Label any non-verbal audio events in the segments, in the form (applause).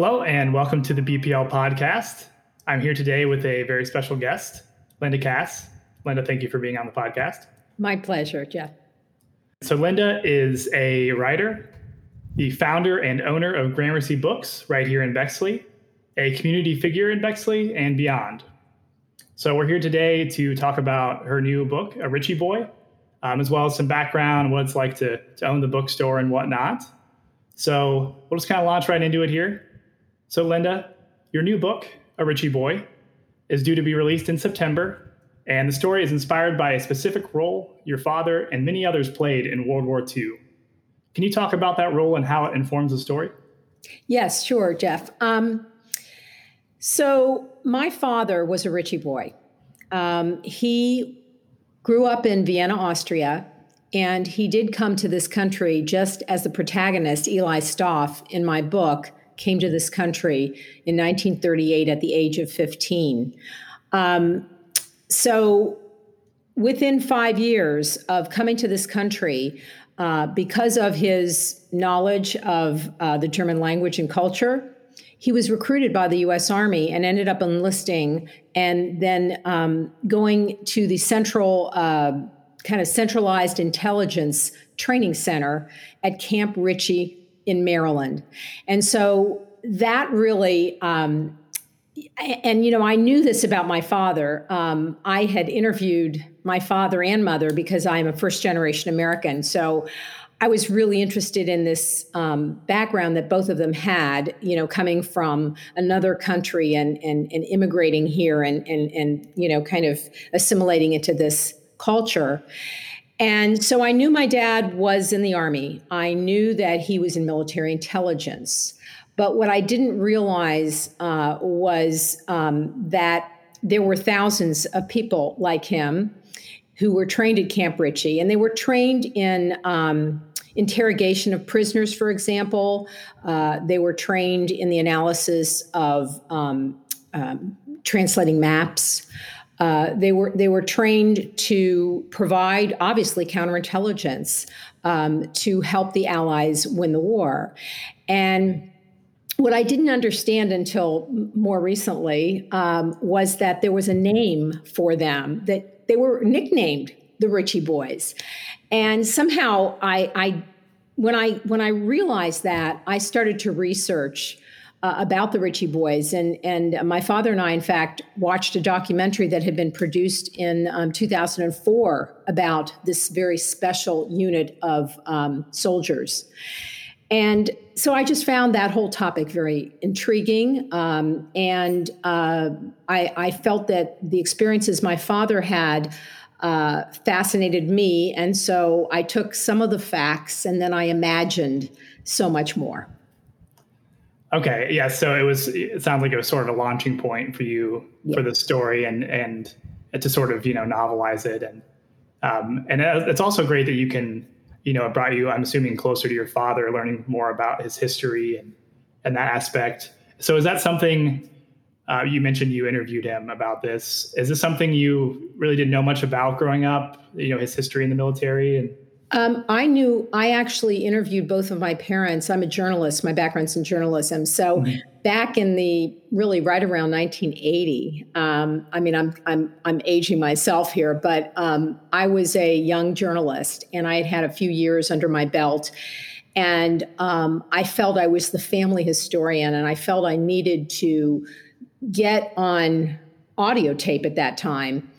Hello, and welcome to the BPL podcast. I'm here today with a very special guest, Linda Kass. Linda, thank you for being on the podcast. My pleasure, Jeff. So, Linda is a writer, the founder and owner of Gramercy Books right here in Bexley, a community figure in Bexley and beyond. So, we're here today to talk about her new book, A Ritchie Boy, um, as well as some background, what it's like to, to own the bookstore and whatnot. So, we'll just kind of launch right into it here. So, Linda, your new book, A Ritchie Boy, is due to be released in September, and the story is inspired by a specific role your father and many others played in World War II. Can you talk about that role and how it informs the story? Yes, sure, Jeff. Um, so, my father was a Ritchie boy. Um, he grew up in Vienna, Austria, and he did come to this country just as the protagonist, Eli Stoff, in my book, came to this country in 1938 at the age of 15. Um, so, within five years of coming to this country, uh, because of his knowledge of uh, the German language and culture, he was recruited by the US Army and ended up enlisting and then um, going to the central, uh, kind of centralized intelligence training center at Camp Ritchie in Maryland. And so that really, um, and you know, I knew this about my father. Um, I had interviewed my father and mother because I'm a first generation American. So I was really interested in this um, background that both of them had, you know, coming from another country and and, and immigrating here and and and you know, kind of assimilating into this culture. And so I knew my dad was in the Army. I knew that he was in military intelligence. But what I didn't realize uh, was um, that there were thousands of people like him who were trained at Camp Ritchie, and they were trained in um, interrogation of prisoners, for example. Uh, they were trained in the analysis of um, um translating maps. Uh, they were they were trained to provide obviously counterintelligence um, to help the Allies win the war, and what I didn't understand until more recently um, was that there was a name for them that they were nicknamed the Ritchie Boys, and somehow I, I when I when I realized that I started to research uh, about the Ritchie Boys. And, and my father and I, in fact, watched a documentary that had been produced in um, 2004 about this very special unit of um, soldiers. And so I just found that whole topic very intriguing. Um, and uh, I, I, felt that the experiences my father had uh, fascinated me. And so I took some of the facts and then I imagined so much more. Okay, yeah. So it was. It sounds like it was sort of a launching point for you yeah. for the story, and and to sort of you know novelize it, and um, and it's also great that you can you know it brought you. I'm assuming closer to your father, learning more about his history and and that aspect. So is that something? Uh, you mentioned you interviewed him about this. Is this something you really didn't know much about growing up? You know his history in the military and um, I knew I actually interviewed both of my parents. I'm a journalist, my background's in journalism. So mm-hmm. back in the really right around 1980, um, I mean, I'm, I'm, I'm aging myself here, but um, I was a young journalist and I had had a few years under my belt. And um, I felt I was the family historian and I felt I needed to get on audio tape at that time.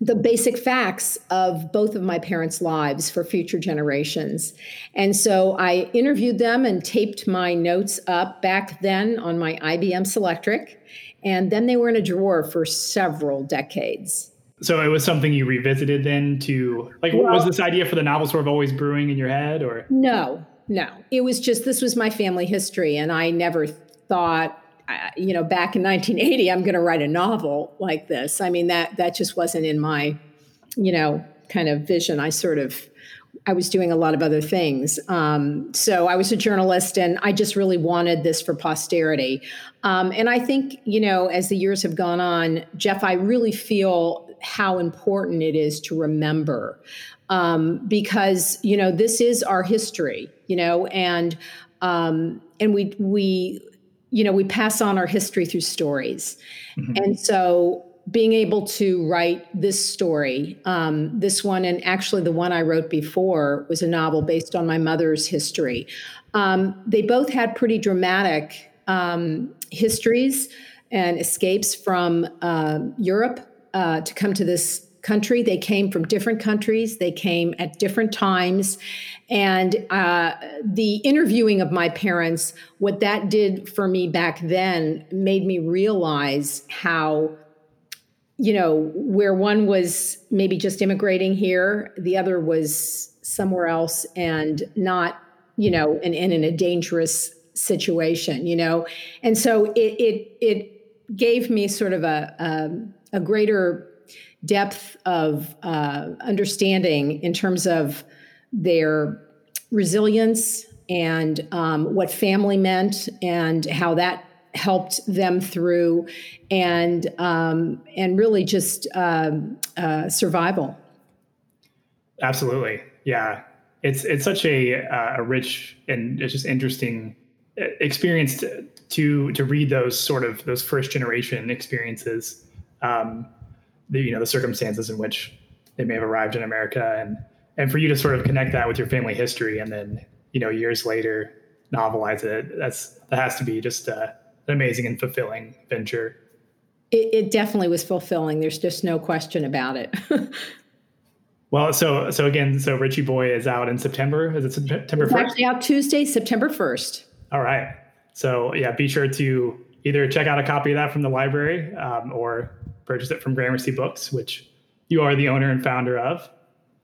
The basic facts of both of my parents' lives for future generations. And so I interviewed them and taped my notes up back then on my IBM Selectric. And then they were in a drawer for several decades. So it was something you revisited then to like well, was this idea for the novel sort of always brewing in your head or No, no. It was just this was my family history and I never thought you know, back in 1980, I'm going to write a novel like this. I mean, that that just wasn't in my, you know, kind of vision. I sort of, I was doing a lot of other things. Um, so I was a journalist, and I just really wanted this for posterity. Um, and I think, you know, as the years have gone on, Jeff, I really feel how important it is to remember um, because you know this is our history you know and um, and we we you know we pass on our history through stories, mm-hmm. and so being able to write this story, um, this one, and actually the one I wrote before was a novel based on my mother's history. Um, they both had pretty dramatic um, histories and escapes from uh, Europe uh, to come to this country. They came from different countries, they came at different times. And uh, the interviewing of my parents, what that did for me back then made me realize how you know, where one was maybe just immigrating here, the other was somewhere else and not, you know, and in a dangerous situation, you know. And so it it it gave me sort of a a, a greater depth of uh, understanding in terms of their resilience and um, what family meant and how that helped them through and um, and really just um, uh, survival. Absolutely. Yeah. It's it's such a, uh, a rich and it's just interesting uh, experience to, to, to read those sort of those first generation experiences. Um, the you know the circumstances in which they may have arrived in america and and for you to sort of connect that with your family history and then you know years later novelize it that's that has to be just uh, an amazing and fulfilling venture. It, it definitely was fulfilling. There's just no question about it. (laughs) well, so so again, so Ritchie Boy is out in September. Is it September first? Actually, out Tuesday, September first. All right. So yeah, be sure to either check out a copy of that from the library um, or purchase it from Gramercy Books, which you are the owner and founder of.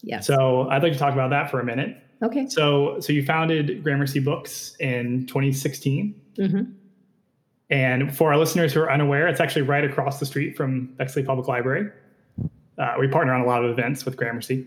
Yeah. So I'd like to talk about that for a minute. Okay. So so you founded Gramercy Books in 2016. Mm-hmm. And for our listeners who are unaware, it's actually right across the street from Bexley Public Library. Uh, we partner on a lot of events with Gramercy.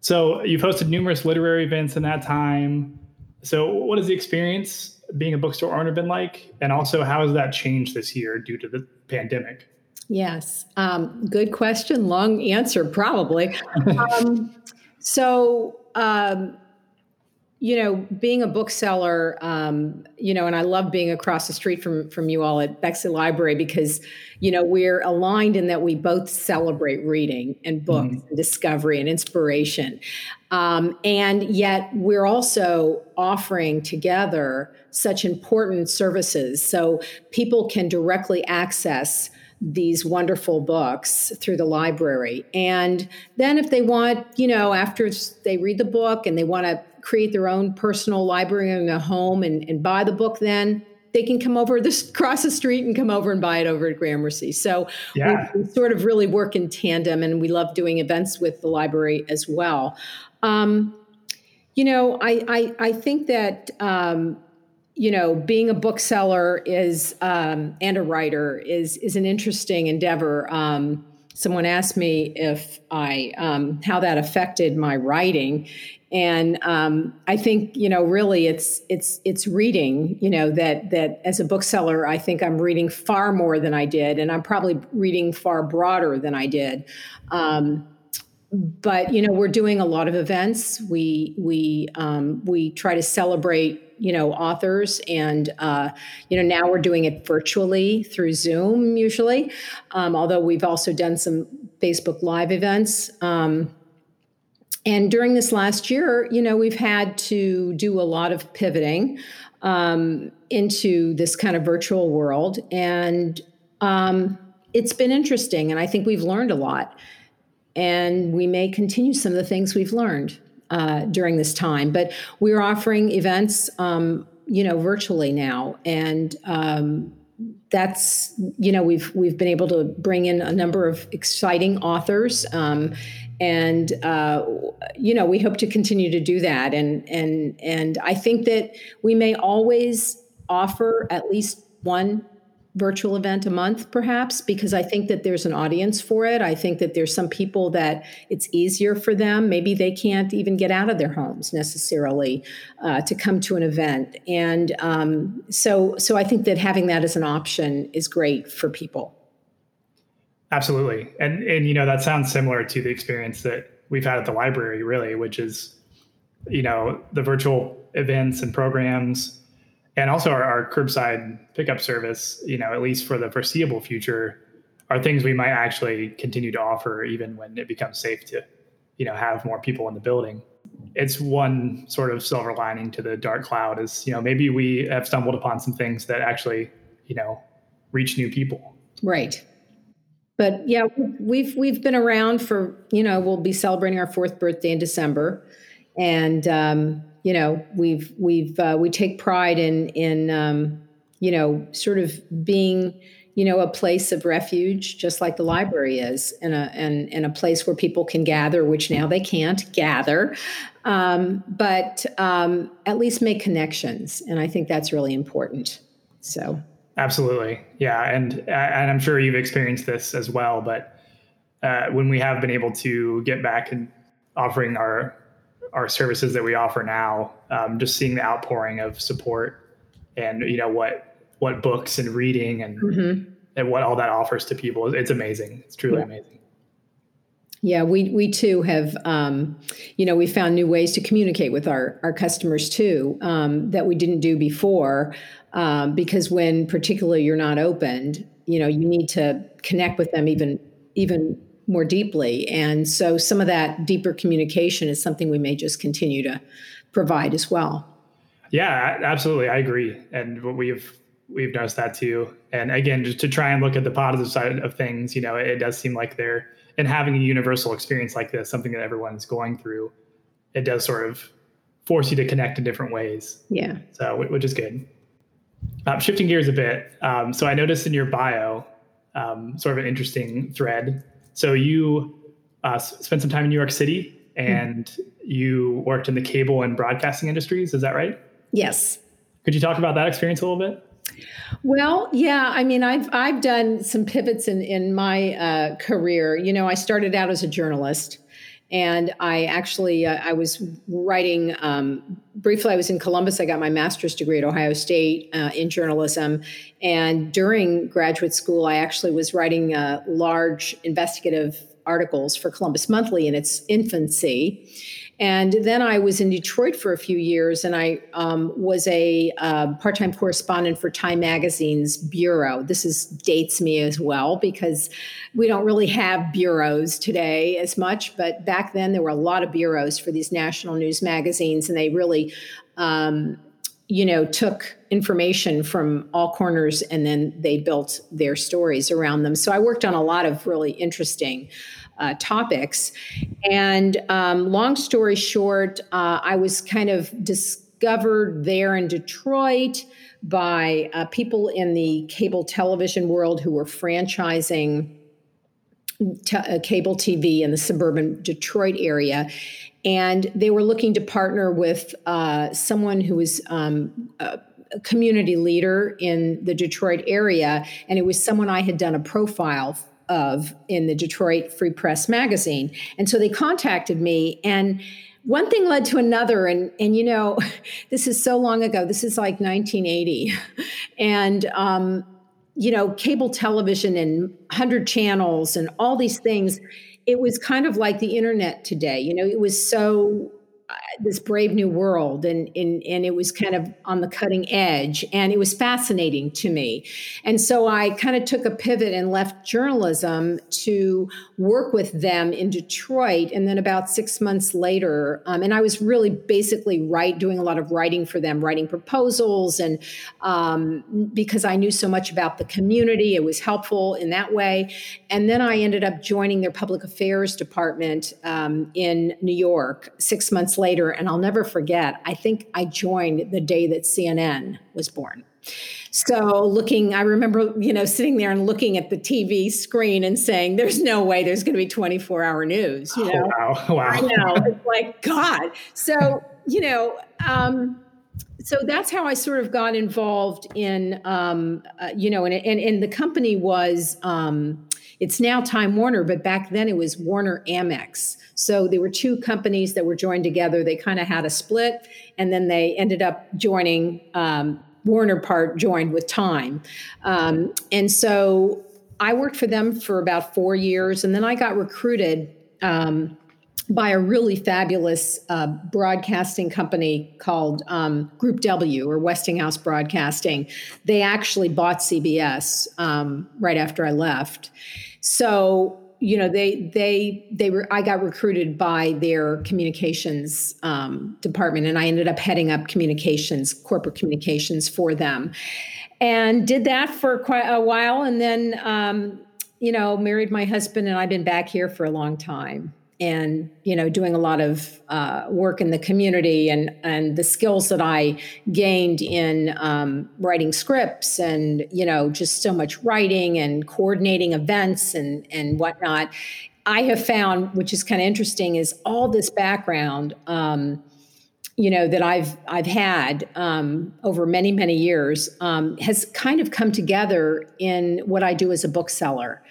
So you've hosted numerous literary events in that time. So what has the experience being a bookstore owner been like? And also, how has that changed this year due to the pandemic? Yes, um, good question. Long answer, probably. um, so um, you know, being a bookseller, um, you know, and I love being across the street from from you all at Bexley Library because, you know, we're aligned in that we both celebrate reading and books mm-hmm. and discovery and inspiration, um, and yet we're also offering together such important services so people can directly access these wonderful books through the library. And then if they want, you know, after they read the book and they want to create their own personal library in their home and, and buy the book then they can come over (laughs) this across the street and come over and buy it over at Gramercy. So yeah. we, we, sort of really work in tandem, and we love doing events with the library as well. Um, you know, I I, I think that um, you know being a bookseller is um, and a writer is is an interesting endeavor. Um, someone asked me if I um, how that affected my writing, and um, I think you know really it's it's it's reading you know that that as a bookseller I think I'm reading far more than I did, and I'm probably reading far broader than I did. Um, but you know we're doing a lot of events. We we um, we try to celebrate you know authors and uh, you know now we're doing it virtually through zoom usually um, although we've also done some facebook live events um, and during this last year, you know, we've had to do a lot of pivoting um, into this kind of virtual world. And um, it's been interesting. And I think we've learned a lot. And we may continue some of the things we've learned uh, during this time. But we're offering events, um, you know, virtually now. And um, that's you know we've we've been able to bring in a number of exciting authors um, and uh, you know we hope to continue to do that and and and i think that we may always offer at least one virtual event a month perhaps because i think that there's an audience for it. I think that there's some people that it's easier for them. Maybe they can't even get out of their homes necessarily uh, to come to an event. And um, so so i think that having that as an option is great for people. Absolutely. And and you know that sounds similar to the experience that we've had at the library really, which is you know, the virtual events and programs and also our, our curbside pickup service, you know, at least for the foreseeable future, are things we might actually continue to offer even when it becomes safe to, you know, have more people in the building. It's one sort of silver lining to the dark cloud is, you know, maybe we have stumbled upon some things that actually, you know, reach new people. Right. But yeah, we've we've been around for you know we'll be celebrating our fourth birthday in December, and um, you know we've we've uh, we take pride in in um, you know sort of being you know a place of refuge just like the library is and a and, and a place where people can gather which now they can't gather. Um, but um, at least make connections and i think that's really important so. Absolutely. Yeah and and i'm sure you've experienced this as well but uh, when we have been able to get back and offering our our services that we offer now, um, just seeing the outpouring of support and you know what what books and reading and mm-hmm. and what all that offers to people, it's amazing. It's truly yeah. amazing. Yeah, we we too have, um, you know, we found new ways to communicate with our our customers too um, that we didn't do before, um, because when particularly you're not opened, you know, you need to connect with them even even more deeply. And so some of that deeper communication is something we may just continue to provide as well. Yeah, absolutely. I agree. And we've we've noticed that too. And again, just to try and look at the positive side of things, you know, it does seem like they're and having a universal experience like this, something that everyone's going through, it does sort of force you to connect in different ways. Yeah. So, which is good. Um, shifting gears a bit. Um, so I noticed in your bio, um, sort of an interesting thread so you uh, spent some time in New York City and mm-hmm. you worked in the cable and broadcasting industries. Is that right? Yes. Could you talk about that experience a little bit? Well, yeah. I mean, I've I've done some pivots in in my uh, career. You know, I started out as a journalist, and I actually uh, I was writing um, briefly. I was in Columbus. I got my master's degree at Ohio State uh, in journalism, and during graduate school, I actually was writing uh, large investigative articles for Columbus Monthly in its infancy. And then I was in Detroit for a few years, and I um, was a uh, part-time correspondent for Time Magazine's bureau. This is dates me as well because we don't really have bureaus today as much, but back then there were a lot of bureaus for these national news magazines, and they really, um, you know, took information from all corners and then they built their stories around them. So I worked on a lot of really interesting uh, topics. And um, long story short, uh, I was kind of discovered there in Detroit by uh, people in the cable television world who were franchising t- uh, cable TV in the suburban Detroit area. And they were looking to partner with uh, someone who was um, a community leader in the Detroit area. And it was someone I had done a profile of in the Detroit Free Press magazine. And so they contacted me and one thing led to another and and you know (laughs) this is so long ago. This is like 1980 (laughs) and um, you know cable television and 100 channels and all these things it was kind of like the internet today. You know it was so this brave new world and, and and it was kind of on the cutting edge and it was fascinating to me. And so i kind of took a pivot and left journalism to work with them in detroit. And then about six months later um, and i was really basically right doing a lot of writing for them writing proposals and um, because i knew so much about the community it was helpful in that way. And then i ended up joining their public affairs department um, in new york six months later, and I'll never forget, I think I joined the day that CNN was born. So looking, I remember, you know, sitting there and looking at the TV screen and saying, "There's no way there's going to be 24 hour news." You know, oh, wow, (laughs) wow. I know, it's like God. So you know, um, so that's how I sort of got involved in, um, uh, you know, and, and and the company was. Um, it's now Time Warner, but back then it was Warner Amex. So there were two companies that were joined together. They kind of had a split, and then they ended up joining. Um, Warner part joined with Time, um, and so I worked for them for about four years, and then I got recruited. Um, by a really fabulous uh, broadcasting company called um, Group W or Westinghouse Broadcasting. They actually bought CBS um, right after I left. So you know they they they were i got recruited by their communications um, department and i ended up heading up communications corporate communications for them and did that for quite a while and then um, you know married my husband and i've been back here for a long time and you know doing a lot of uh, work in the community and and the skills that I gained in um, writing scripts and you know just so much writing and coordinating events and and whatnot. I have found, which is kind of interesting, is all this background. Um, you know that I've I've had um, over many many years um, has kind of come together in what I do as a bookseller.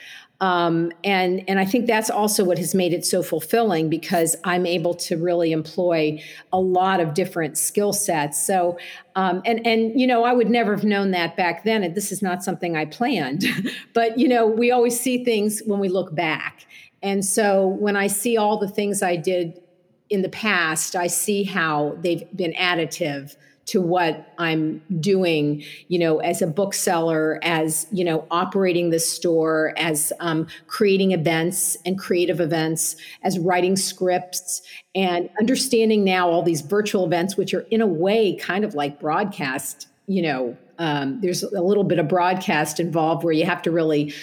Um, and and I think that's also what has made it so fulfilling because I'm able to really employ a lot of different skill sets. So um, and and you know I would never have known that back then. And this is not something I planned, (laughs) but you know we always see things when we look back. And so when I see all the things I did in the past, I see how they've been additive to what I'm doing, you know, as a bookseller, as, you know, operating the store, as um, creating events and creative events, as writing scripts, and understanding now all these virtual events, which are in a way kind of like broadcast, you know, um, there's a little bit of broadcast involved where you have to really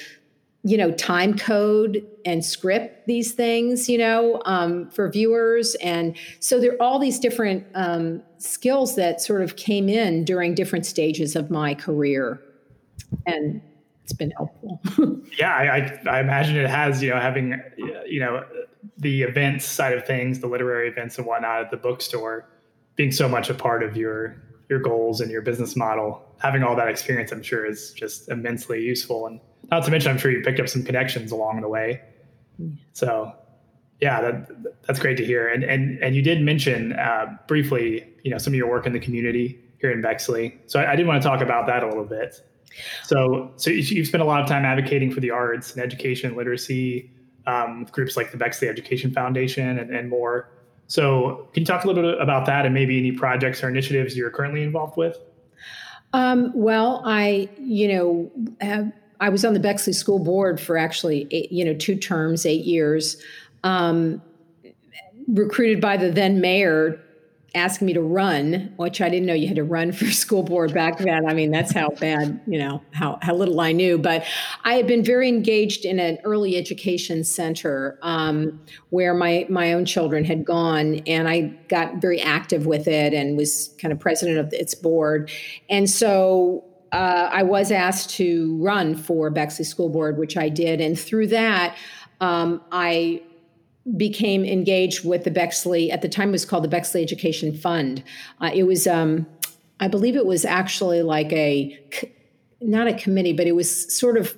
you know time code and script these things you know um, for viewers. And so there are all these different um, skills that sort of came in during different stages of my career. And it's been helpful. (laughs) Yeah I, I imagine it has you know having you know the events side of things the literary events and whatnot at the bookstore being so much a part of your your goals and your business model. Having all that experience i'm sure is just immensely useful and not to mention, I'm sure you picked up some connections along the way. So, yeah, that, that's great to hear. And and and you did mention uh, briefly, you know, some of your work in the community here in Bexley. So I, I did want to talk about that a little bit. So so you've spent a lot of time advocating for the arts and education, literacy, um, with groups like the Bexley Education Foundation and, and more. So can you talk a little bit about that and maybe any projects or initiatives you're currently involved with? Um, well, I, you know, have I was on the Bexley School Board for actually, eight, you know, two terms, eight years. Um, recruited by the then mayor, asking me to run, which I didn't know you had to run for (laughs) school board back then. I mean, that's how bad, you know, how how little I knew. But I had been very engaged in an early education center um, where my my own children had gone, and I got very active with it and was kind of president of its board. And so uh, I was asked to run for Bexley School Board, which I did. And through that, um, I became engaged with the Bexley, at the time it was called the Bexley Education Fund. Uh, it was, um, I believe it was actually like a, not a committee, but it was sort of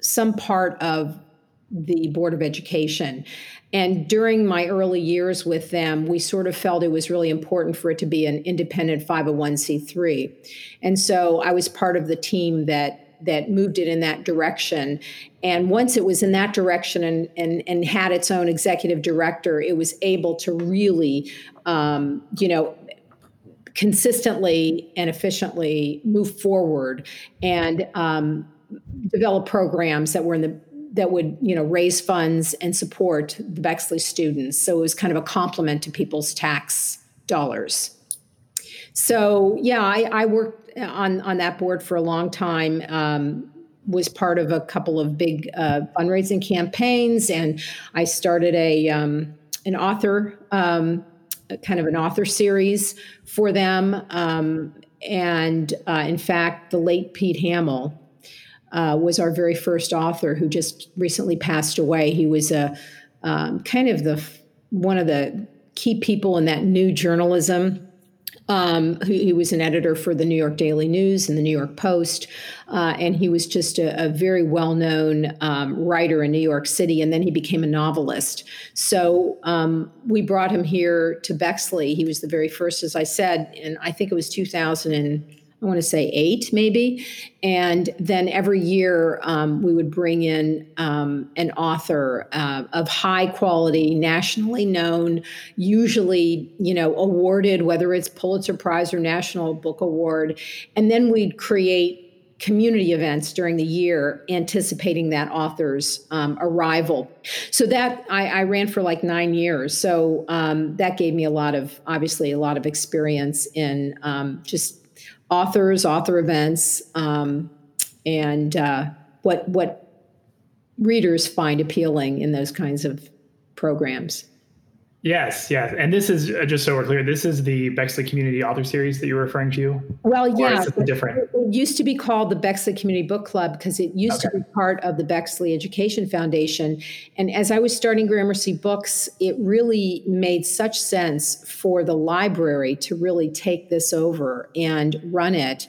some part of the Board of Education. And during my early years with them, we sort of felt it was really important for it to be an independent 501c3. And so I was part of the team that that moved it in that direction. And once it was in that direction and and, and had its own executive director, it was able to really, um, you know, consistently and efficiently move forward and um, develop programs that were in the that would you know raise funds and support the Bexley students. So it was kind of a complement to people's tax dollars. So yeah, I, I worked on on that board for a long time. Um, was part of a couple of big uh, fundraising campaigns, and I started a um, an author um, kind of an author series for them. Um, and uh, in fact, the late Pete Hamill, uh, was our very first author who just recently passed away. He was a um, kind of the one of the key people in that new journalism. Um, he, was an editor for the New York Daily News and the New York Post, uh, and he was just a, a very well-known um, writer in New York City. And then he became a novelist. So um, we brought him here to Bexley. He was the very first, as I said, and I think it was 2000. And, I want to say eight, maybe. And then every year um, we would bring in um, an author uh, of high quality, nationally known, usually, you know, awarded, whether it's Pulitzer Prize or National Book Award. And then we'd create community events during the year anticipating that author's um, arrival so that I, I, ran for like nine years so um, that gave me a lot of obviously a lot of experience in um, just authors, author events, um, and uh, what what readers find appealing in those kinds of programs. Yes, yes. And this is uh, just so we're clear, this is the Bexley Community Author Series that you're referring to? Well, yeah. different? It used to be called the Bexley Community Book Club because it used okay. to be part of the Bexley Education Foundation. And as I was starting Gramercy Books, it really made such sense for the library to really take this over and run it.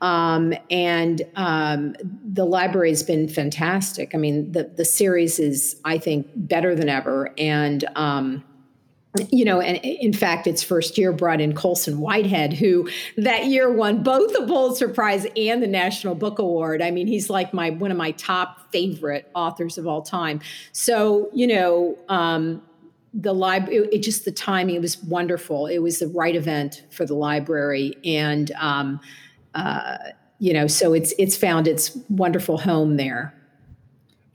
Um, and um, the library has been fantastic. I mean, the, the series is, I think, better than ever. And um, you know, and in fact, its first year brought in Colson Whitehead, who that year won both the Pulitzer Prize and the National Book Award. I mean, he's like my one of my top favorite authors of all time. So, you know, um, the library, it, it, just the timing, it was wonderful. It was the right event for the library, and um, uh, you know, so it's it's found its wonderful home there.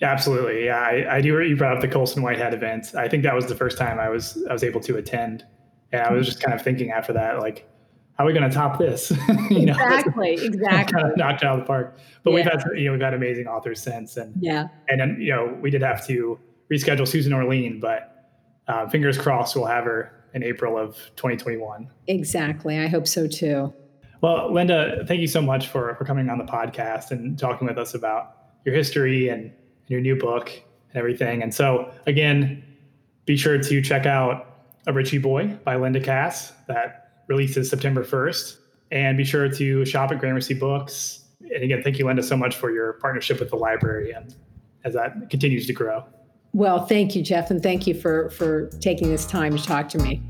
Absolutely. Yeah, I, I do. You brought up the Colson Whitehead event. I think that was the first time I was I was able to attend, and I was just kind of thinking after that, like, how are we going to top this? (laughs) you know, exactly, (laughs) exactly. kind of knocked out of the park. But yeah. we've had you know we've had amazing authors since, and yeah, and then you know we did have to reschedule Susan Orlean, but uh, fingers crossed we'll have her in April of 2021. Exactly. I hope so too. Well, Linda, thank you so much for for coming on the podcast and talking with us about your history and your new book and everything. And so, again, be sure to check out A Ritchie Boy by Linda Kass that releases September 1st. And be sure to shop at Gramercy Books. And again, thank you, Linda, so much for your partnership with the library and as that continues to grow. Well, thank you, Jeff, and thank you for for taking this time to talk to me.